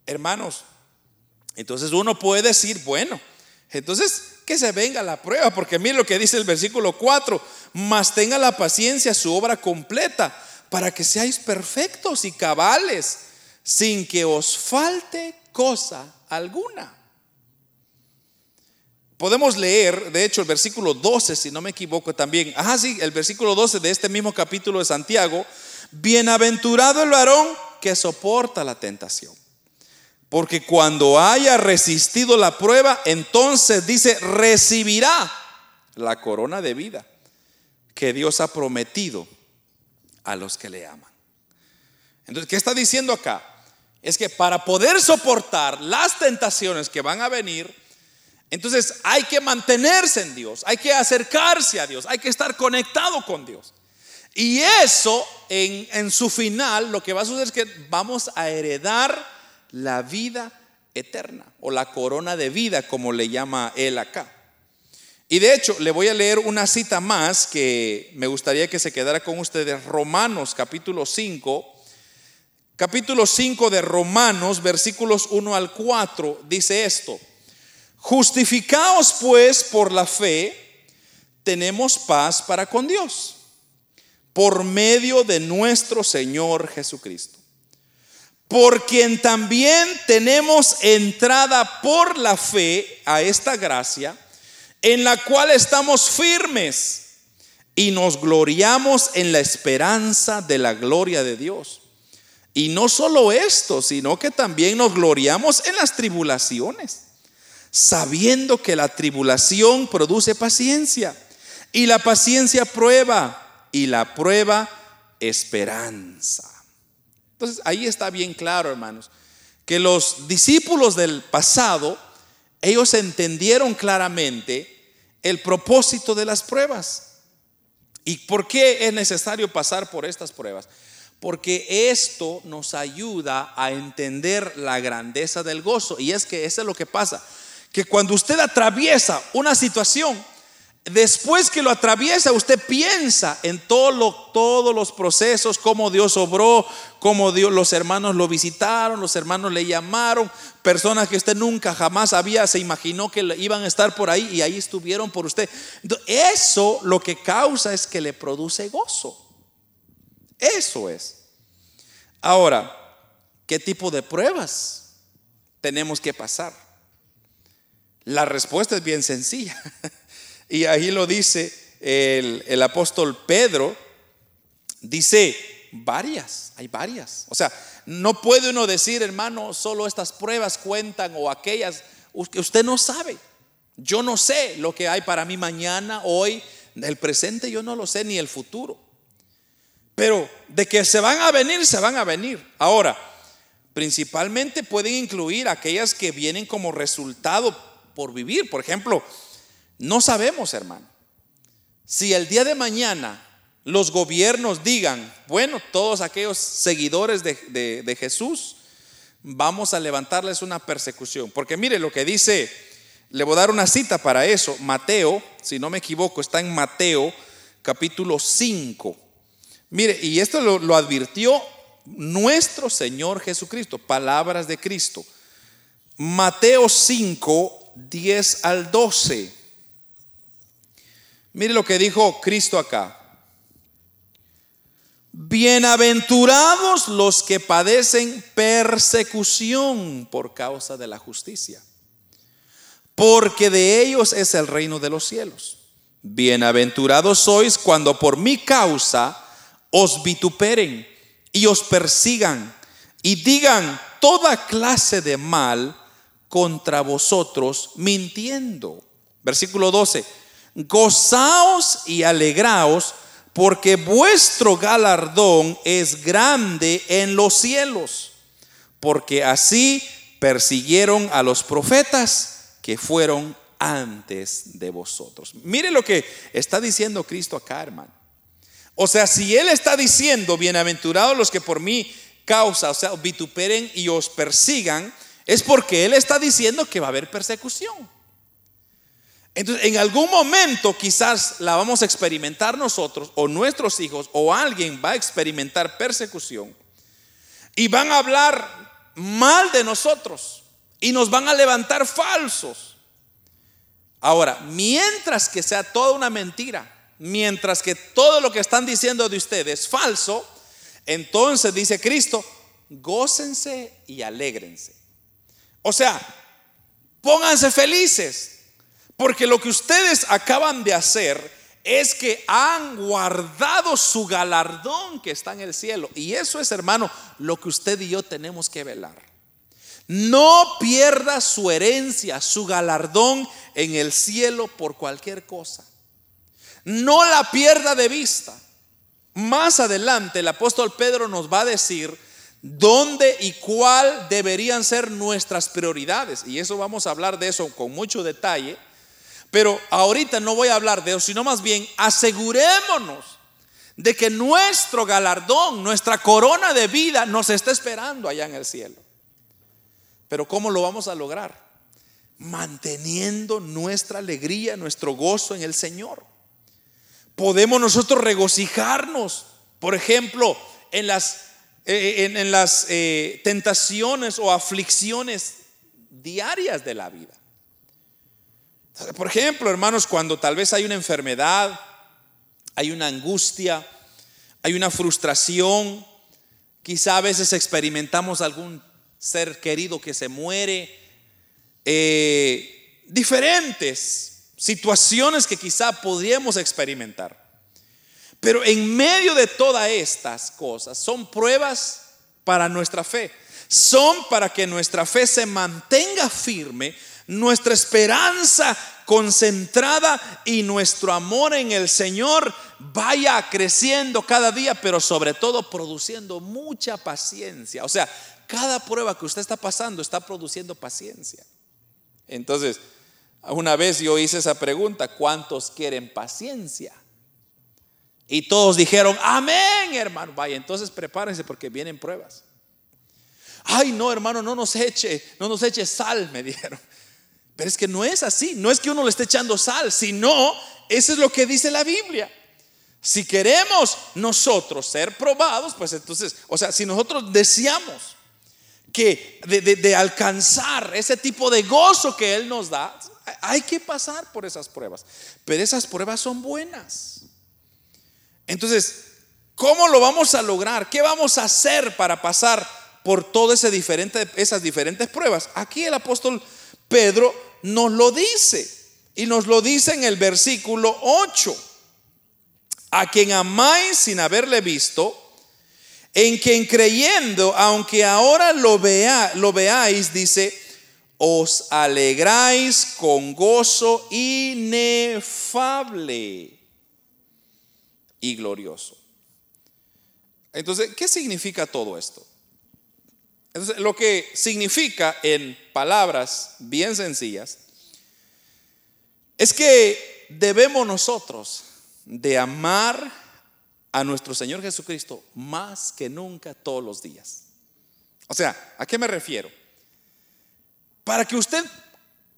hermanos, entonces uno puede decir, bueno, entonces que se venga la prueba, porque mire lo que dice el versículo 4, mas tenga la paciencia su obra completa, para que seáis perfectos y cabales, sin que os falte cosa alguna. Podemos leer, de hecho, el versículo 12, si no me equivoco también. Ah, sí, el versículo 12 de este mismo capítulo de Santiago. Bienaventurado el varón que soporta la tentación. Porque cuando haya resistido la prueba, entonces dice, recibirá la corona de vida que Dios ha prometido a los que le aman. Entonces, ¿qué está diciendo acá? Es que para poder soportar las tentaciones que van a venir, entonces hay que mantenerse en Dios, hay que acercarse a Dios, hay que estar conectado con Dios. Y eso, en, en su final, lo que va a suceder es que vamos a heredar la vida eterna o la corona de vida, como le llama él acá. Y de hecho, le voy a leer una cita más que me gustaría que se quedara con ustedes, Romanos capítulo 5. Capítulo 5 de Romanos, versículos 1 al 4, dice esto. Justificaos pues por la fe, tenemos paz para con Dios, por medio de nuestro Señor Jesucristo por quien también tenemos entrada por la fe a esta gracia, en la cual estamos firmes y nos gloriamos en la esperanza de la gloria de Dios. Y no solo esto, sino que también nos gloriamos en las tribulaciones, sabiendo que la tribulación produce paciencia, y la paciencia prueba, y la prueba esperanza. Entonces ahí está bien claro, hermanos, que los discípulos del pasado, ellos entendieron claramente el propósito de las pruebas. ¿Y por qué es necesario pasar por estas pruebas? Porque esto nos ayuda a entender la grandeza del gozo. Y es que eso es lo que pasa, que cuando usted atraviesa una situación, Después que lo atraviesa, usted piensa en todo todos los procesos, cómo Dios obró, cómo los hermanos lo visitaron, los hermanos le llamaron, personas que usted nunca jamás había, se imaginó que iban a estar por ahí y ahí estuvieron por usted. eso lo que causa es que le produce gozo. Eso es. Ahora, ¿qué tipo de pruebas tenemos que pasar? La respuesta es bien sencilla. Y ahí lo dice el, apóstol Pedro, dice varias, hay varias. O sea, no puede uno decir, hermano, solo estas pruebas cuentan o aquellas, usted no sabe. Yo no sé lo que hay para mí mañana, hoy, el presente yo no lo sé, ni el futuro. Pero de que se van a venir, se van a venir. Ahora, principalmente pueden incluir aquellas que vienen como resultado por vivir. Por ejemplo, no sabemos, hermano. Si el día de mañana los gobiernos digan, bueno, todos aquellos seguidores de, Jesús, vamos a levantarles una persecución. Porque mire lo que dice, le voy a dar una cita para eso, Mateo, si no me equivoco, está en Mateo capítulo 5. Mire, y esto lo, lo advirtió nuestro Señor Jesucristo, palabras de Cristo. Mateo 5, 10 al 12. Mire lo que dijo Cristo acá. Bienaventurados los que padecen persecución por causa de la justicia, porque de ellos es el reino de los cielos. Bienaventurados sois cuando por mi causa os vituperen y os persigan y digan toda clase de mal contra vosotros mintiendo. Versículo 12. Gozaos y alegraos porque vuestro galardón es grande en los cielos, porque así persiguieron a los profetas que fueron antes de vosotros. Mire lo que está diciendo Cristo acá, hermano. O sea, si Él está diciendo, bienaventurados los que por mí causa, o sea, vituperen y os persigan, es porque Él está diciendo que va a haber persecución. Entonces, en algún momento quizás la vamos a experimentar nosotros o nuestros hijos o alguien va a experimentar persecución y van a hablar mal de nosotros y nos van a levantar falsos. Ahora, mientras que sea toda una mentira, mientras que todo lo que están diciendo de ustedes es falso, entonces dice Cristo, gócense y alégrense. O sea, pónganse felices porque lo que ustedes acaban de hacer es que han guardado su galardón que está en el cielo. Y eso es, hermano, lo que usted y yo tenemos que velar. No pierda su herencia, su galardón en el cielo por cualquier cosa. No la pierda de vista. Más adelante el apóstol Pedro nos va a decir dónde y cuál deberían ser nuestras prioridades. Y eso vamos a hablar de eso con mucho detalle pero ahorita no voy a hablar de eso, sino más bien asegurémonos de que nuestro galardón, nuestra corona de vida nos está esperando allá en el cielo. Pero ¿cómo lo vamos a lograr? Manteniendo nuestra alegría, nuestro gozo en el Señor. Podemos nosotros regocijarnos, por ejemplo, en las, eh, las eh, tentaciones o aflicciones diarias de la vida. Por ejemplo, hermanos, cuando tal vez hay una enfermedad, hay una angustia, hay una frustración, quizá a veces experimentamos algún ser querido que se muere, eh, diferentes situaciones que quizá podríamos experimentar. Pero en medio de todas estas cosas son pruebas para nuestra fe. Son para que nuestra fe se mantenga firme nuestra esperanza concentrada y nuestro amor en el Señor vaya creciendo cada día, pero sobre todo produciendo mucha paciencia. O sea, cada prueba que usted está pasando está produciendo paciencia. Entonces, una vez yo hice esa pregunta, ¿cuántos quieren paciencia? Y todos dijeron, amén, hermano. Vaya, entonces prepárense porque vienen pruebas. Ay, no, hermano, no nos eche, no nos eche sal, me dijeron. Pero es que no es así, no es que uno le esté echando sal, sino eso es lo que dice la Biblia. Si queremos nosotros ser probados, pues entonces, o sea, si nosotros deseamos que de, alcanzar ese tipo de gozo que Él nos da, hay que pasar por esas pruebas. Pero esas pruebas son buenas. Entonces, ¿cómo lo vamos a lograr? ¿Qué vamos a hacer para pasar por todas esas diferentes pruebas? Aquí el apóstol Pedro nos lo dice. Y nos lo dice en el versículo 8. A quien amáis sin haberle visto, en quien creyendo, aunque ahora lo, lo veáis, dice, os alegráis con gozo inefable y glorioso. Entonces, ¿qué significa todo esto? Entonces, lo que significa en palabras bien sencillas es que debemos nosotros de amar a nuestro Señor Jesucristo más que nunca todos los días. O sea, ¿a qué me refiero? Para que usted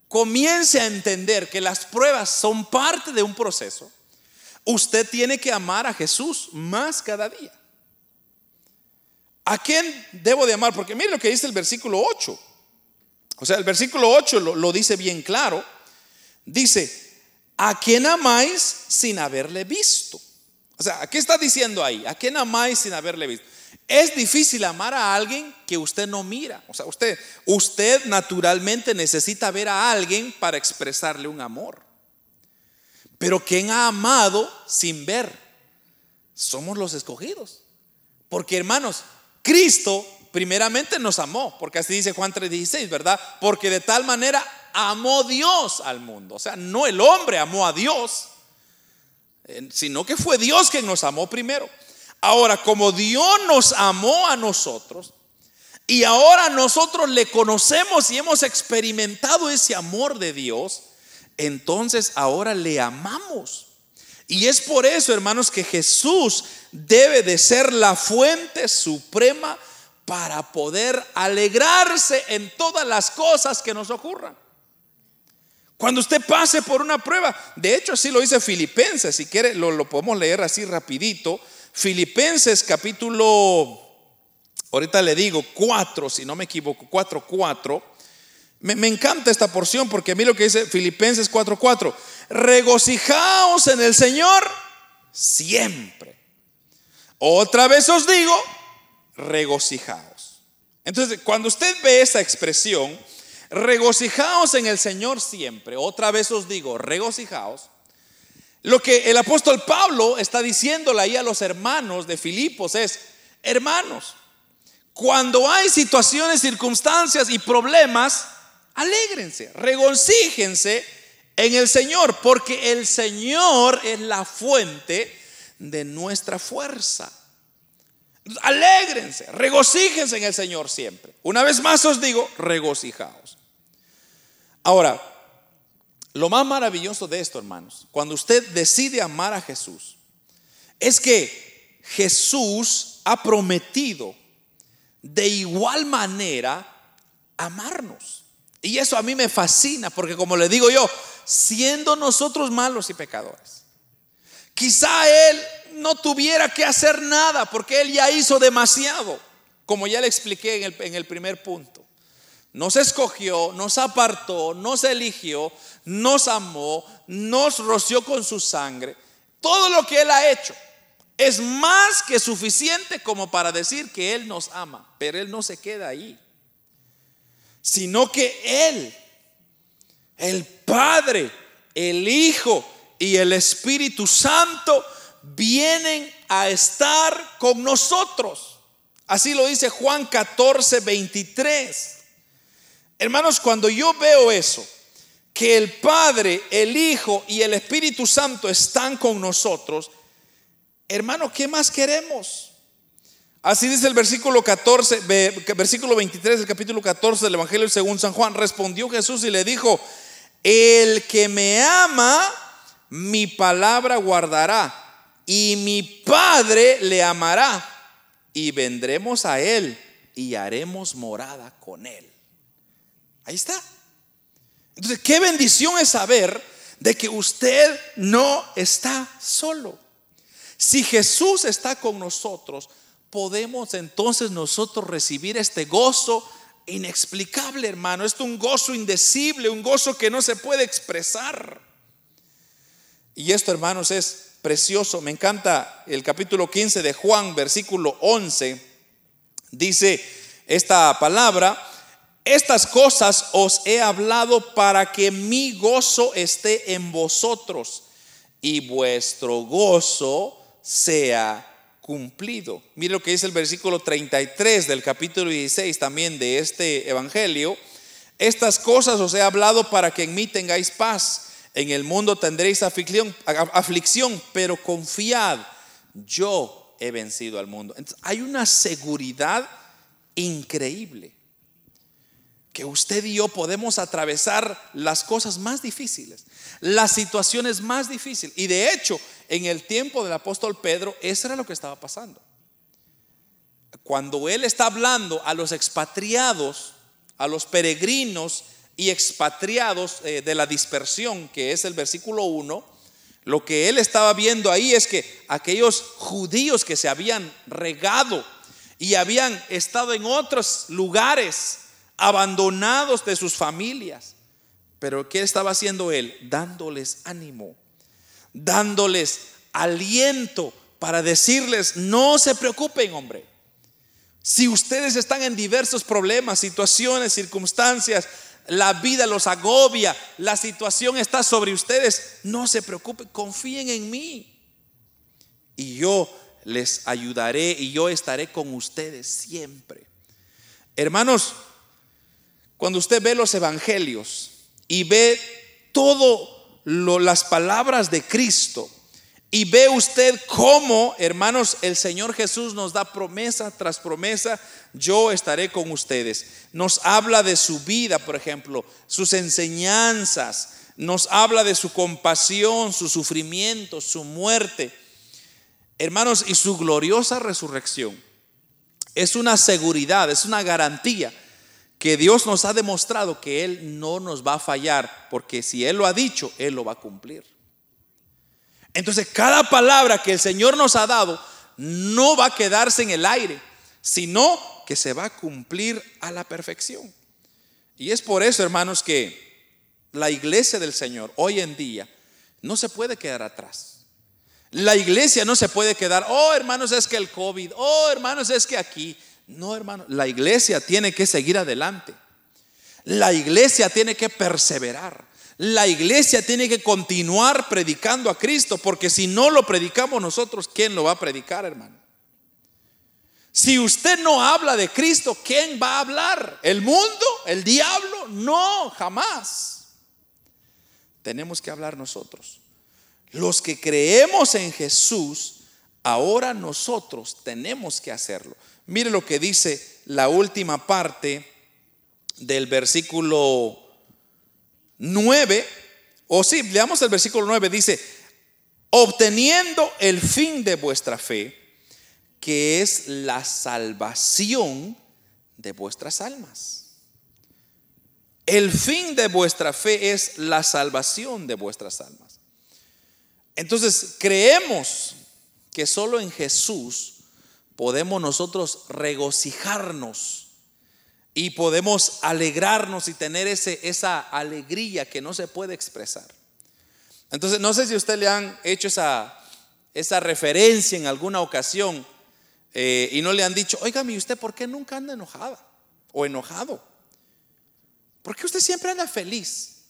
comience a entender que las pruebas son parte de un proceso, usted tiene que amar a Jesús más cada día. ¿A quién debo de amar? Porque mire lo que dice el versículo 8. O sea, el versículo 8 lo, dice bien claro. Dice, a quien amáis sin haberle visto. O sea, ¿qué está diciendo ahí? ¿A quién amáis sin haberle visto? Es difícil amar a alguien que usted no mira. O sea, usted, usted naturalmente necesita ver a alguien para expresarle un amor. Pero ¿quién ha amado sin ver? Somos los escogidos. Porque hermanos, Cristo primeramente nos amó, porque así dice Juan 3:16, ¿verdad? Porque de tal manera amó Dios al mundo. O sea, no el hombre amó a Dios, eh, sino que fue Dios quien nos amó primero. Ahora, como Dios nos amó a nosotros, y ahora nosotros le conocemos y hemos experimentado ese amor de Dios, entonces ahora le amamos. Y es por eso, hermanos, que Jesús debe de ser la fuente suprema para poder alegrarse en todas las cosas que nos ocurran. Cuando usted pase por una prueba, de hecho así lo dice Filipenses, si quiere lo, podemos leer así rapidito. Filipenses capítulo, ahorita le digo 4, si no me equivoco, 4, 4. Me, me, encanta esta porción porque a mí lo que dice Filipenses 4, 4, regocijaos en el Señor siempre. Otra vez os digo, regocijaos. Entonces, cuando usted ve esa expresión, regocijaos en el Señor siempre. Otra vez os digo, regocijaos. Lo que el apóstol Pablo está diciéndole ahí a los hermanos de Filipos es, hermanos, cuando hay situaciones, circunstancias y problemas, alégrense, regocíjense en el Señor, porque el Señor es la fuente de nuestra fuerza. Alégrense, regocíjense en el Señor siempre. Una vez más os digo, regocijaos. Ahora, lo más maravilloso de esto, hermanos, cuando usted decide amar a Jesús, es que Jesús ha prometido de igual manera amarnos. Y eso a mí me fascina, porque como le digo yo, siendo nosotros malos y pecadores, quizá Él no tuviera que hacer nada porque Él ya hizo demasiado, como ya le expliqué en el, en el primer punto. Nos escogió, nos apartó, nos eligió, nos amó, nos roció con su sangre. Todo lo que Él ha hecho es más que suficiente como para decir que Él nos ama, pero Él no se queda ahí, sino que Él, el Padre, el Hijo y el Espíritu Santo vienen a estar con nosotros. Así lo dice Juan 14, 23. Hermanos, cuando yo veo eso, que el Padre, el Hijo y el Espíritu Santo están con nosotros, hermano, ¿qué más queremos? Así dice el versículo 14, versículo 23 del capítulo 14 del Evangelio según San Juan. Respondió Jesús y le dijo, el que me ama, mi palabra guardará y mi Padre le amará y vendremos a Él y haremos morada con Él. Ahí está. Entonces, qué bendición es saber de que usted no está solo. Si Jesús está con nosotros, podemos entonces nosotros recibir este gozo inexplicable, hermano. Es un gozo indecible, un gozo que no se puede expresar. Y esto, hermanos, es precioso. Me encanta el capítulo 15 de Juan, versículo 11. Dice esta palabra, estas cosas os he hablado para que mi gozo esté en vosotros y vuestro gozo sea cumplido. Mire lo que dice el versículo 33 del capítulo 16 también de este evangelio. Estas cosas os he hablado para que en mí tengáis paz. En el mundo tendréis aflicción, aflicción, pero confiad, yo he vencido al mundo. hay una seguridad increíble que usted y yo podemos atravesar las cosas más difíciles, las situaciones más difíciles. Y de hecho, en el tiempo del apóstol Pedro, eso era lo que estaba pasando. Cuando él está hablando a los expatriados, a los peregrinos, y expatriados eh, de la dispersión, que es el versículo 1, lo que él estaba viendo ahí es que aquellos judíos que se habían regado y habían estado en otros lugares abandonados de sus familias, Pero ¿qué estaba haciendo él? Dándoles ánimo, dándoles aliento para decirles, no se preocupen, hombre. Si ustedes están en diversos problemas, situaciones, circunstancias, la vida los agobia, la situación está sobre ustedes, no se preocupen, confíen en mí. Y yo les ayudaré y yo estaré con ustedes siempre. Hermanos, cuando usted ve los evangelios y ve todo las palabras de Cristo, y ve usted cómo, hermanos, el Señor Jesús nos da promesa tras promesa, yo estaré con ustedes. Nos habla de su vida, por ejemplo, sus enseñanzas, nos habla de su compasión, su sufrimiento, su muerte. Hermanos, y su gloriosa resurrección. Es una seguridad, es una garantía que Dios nos ha demostrado que Él no nos va a fallar, porque si Él lo ha dicho, Él lo va a cumplir. Entonces, cada palabra que el Señor nos ha dado no va a quedarse en el aire, sino que se va a cumplir a la perfección. Y es por eso, hermanos, que la iglesia del Señor hoy en día no se puede quedar atrás. La iglesia no se puede quedar, oh hermanos, es que el COVID, oh hermanos, es que aquí. No, hermanos, la iglesia tiene que seguir adelante. La iglesia tiene que perseverar. La iglesia tiene que continuar predicando a Cristo, porque si no lo predicamos nosotros, ¿quién lo va a predicar, hermano? Si usted no habla de Cristo, ¿quién va a hablar? ¿El mundo? ¿El diablo? No, jamás. Tenemos que hablar nosotros. Los que creemos en Jesús, ahora nosotros tenemos que hacerlo. Mire lo que dice la última parte del versículo 9, o sí, leamos el versículo 9, dice, obteniendo el fin de vuestra fe, que es la salvación de vuestras almas. El fin de vuestra fe es la salvación de vuestras almas. Entonces, creemos que solo en Jesús podemos nosotros regocijarnos y podemos alegrarnos y tener ese, esa alegría que no se puede expresar. Entonces, no sé si usted le han hecho esa, esa referencia en alguna ocasión eh, y no le han dicho, oígame, ¿y usted por qué nunca anda enojada o enojado? ¿Por qué usted siempre anda feliz?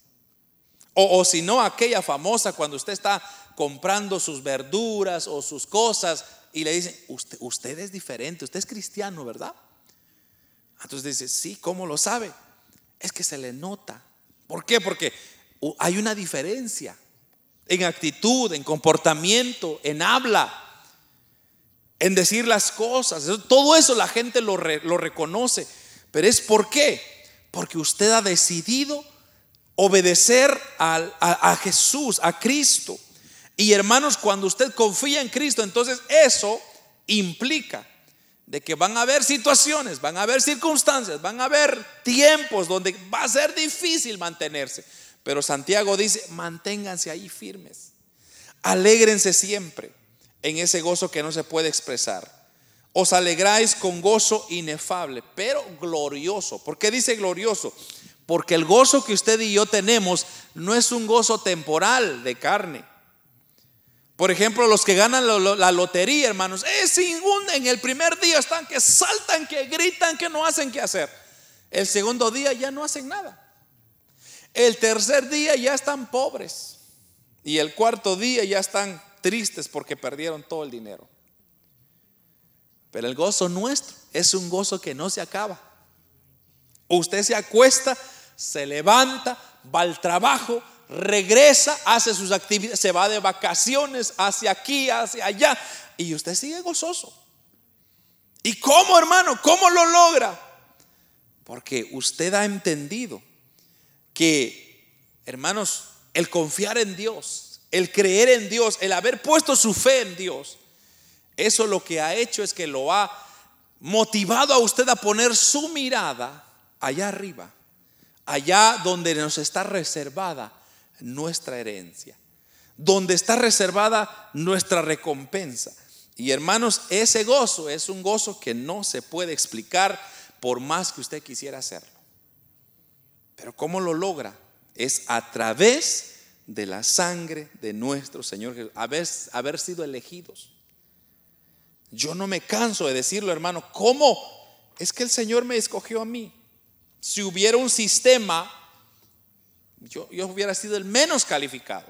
O, o si no, aquella famosa cuando usted está comprando sus verduras o sus cosas y le dicen, usted, usted es diferente, usted es cristiano, ¿verdad? Entonces dice, sí, ¿cómo lo sabe? Es que se le nota. ¿Por qué? Porque hay una diferencia en actitud, en comportamiento, en habla, en decir las cosas. Todo eso la gente lo, reconoce. Pero es por qué? Porque usted ha decidido obedecer a, a Jesús, a Cristo. Y hermanos, cuando usted confía en Cristo, entonces eso implica de que van a haber situaciones, van a haber circunstancias, van a haber tiempos donde va a ser difícil mantenerse. Pero Santiago dice, manténganse ahí firmes. Alégrense siempre en ese gozo que no se puede expresar. Os alegráis con gozo inefable, pero glorioso. ¿Por qué dice glorioso? Porque el gozo que usted y yo tenemos no es un gozo temporal de carne por ejemplo, los que ganan la lotería, hermanos, es en el primer día están que saltan, que gritan, que no hacen qué hacer. El segundo día ya no hacen nada. El tercer día ya están pobres. Y el cuarto día ya están tristes porque perdieron todo el dinero. Pero el gozo nuestro es un gozo que no se acaba. Usted se acuesta, se levanta, va al trabajo, regresa, hace sus actividades, se va de vacaciones hacia aquí, hacia allá, y usted sigue gozoso. ¿Y cómo, hermano? ¿Cómo lo logra? Porque usted ha entendido que, hermanos, el confiar en Dios, el creer en Dios, el haber puesto su fe en Dios, eso lo que ha hecho es que lo ha motivado a usted a poner su mirada allá arriba, allá donde nos está reservada nuestra herencia, donde está reservada nuestra recompensa. Y hermanos, ese gozo es un gozo que no se puede explicar por más que usted quisiera hacerlo. Pero ¿cómo lo logra? Es a través de la sangre de nuestro Señor Jesús, haber, haber sido elegidos. Yo no me canso de decirlo, hermano, ¿cómo? Es que el Señor me escogió a mí. Si hubiera un sistema, yo, yo hubiera sido el menos calificado.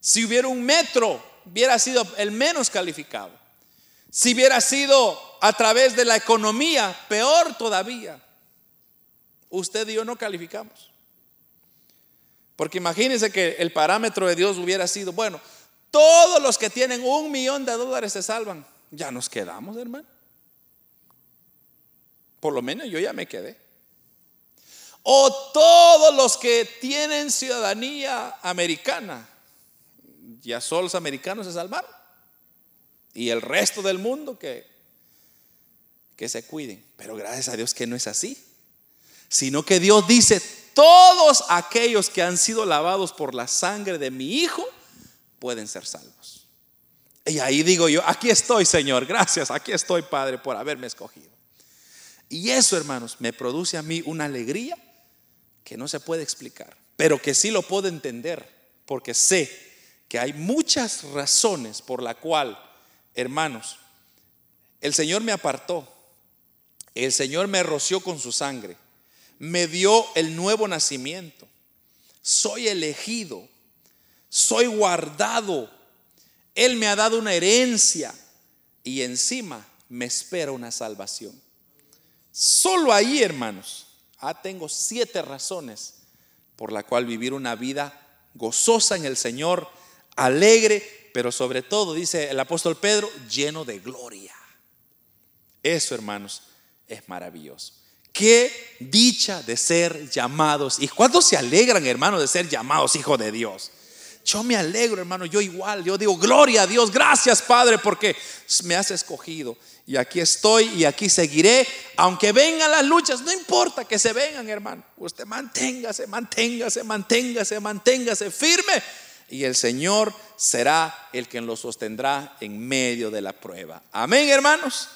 Si hubiera un metro, hubiera sido el menos calificado. Si hubiera sido a través de la economía, peor todavía. Usted y yo no calificamos. Porque imagínense que el parámetro de Dios hubiera sido, bueno, todos los que tienen un millón de dólares se salvan. Ya nos quedamos, hermano. Por lo menos yo ya me quedé. O todos los que tienen ciudadanía americana, ya solo los americanos se salvaron. Y el resto del mundo que, que se cuiden. Pero gracias a Dios que no es así. Sino que Dios dice, todos aquellos que han sido lavados por la sangre de mi Hijo pueden ser salvos. Y ahí digo yo, aquí estoy Señor, gracias, aquí estoy Padre por haberme escogido. Y eso, hermanos, me produce a mí una alegría que no se puede explicar, pero que sí lo puedo entender, porque sé que hay muchas razones por la cual, hermanos, el Señor me apartó, el Señor me roció con su sangre, me dio el nuevo nacimiento. Soy elegido, soy guardado. Él me ha dado una herencia y encima me espera una salvación. Solo ahí, hermanos, ah, tengo siete razones por la cual vivir una vida gozosa en el Señor, alegre, pero sobre todo, dice el apóstol Pedro, lleno de gloria. Eso, hermanos, es maravilloso. Qué dicha de ser llamados. ¿Y cuántos se alegran, hermano, de ser llamados hijo de Dios? Yo me alegro, hermano, yo igual, yo digo, gloria a Dios, gracias Padre, porque me has escogido. Y aquí estoy y aquí seguiré, aunque vengan las luchas, no importa que se vengan, hermano. Usted manténgase, manténgase, manténgase, manténgase firme. Y el Señor será el que lo sostendrá en medio de la prueba. Amén, hermanos.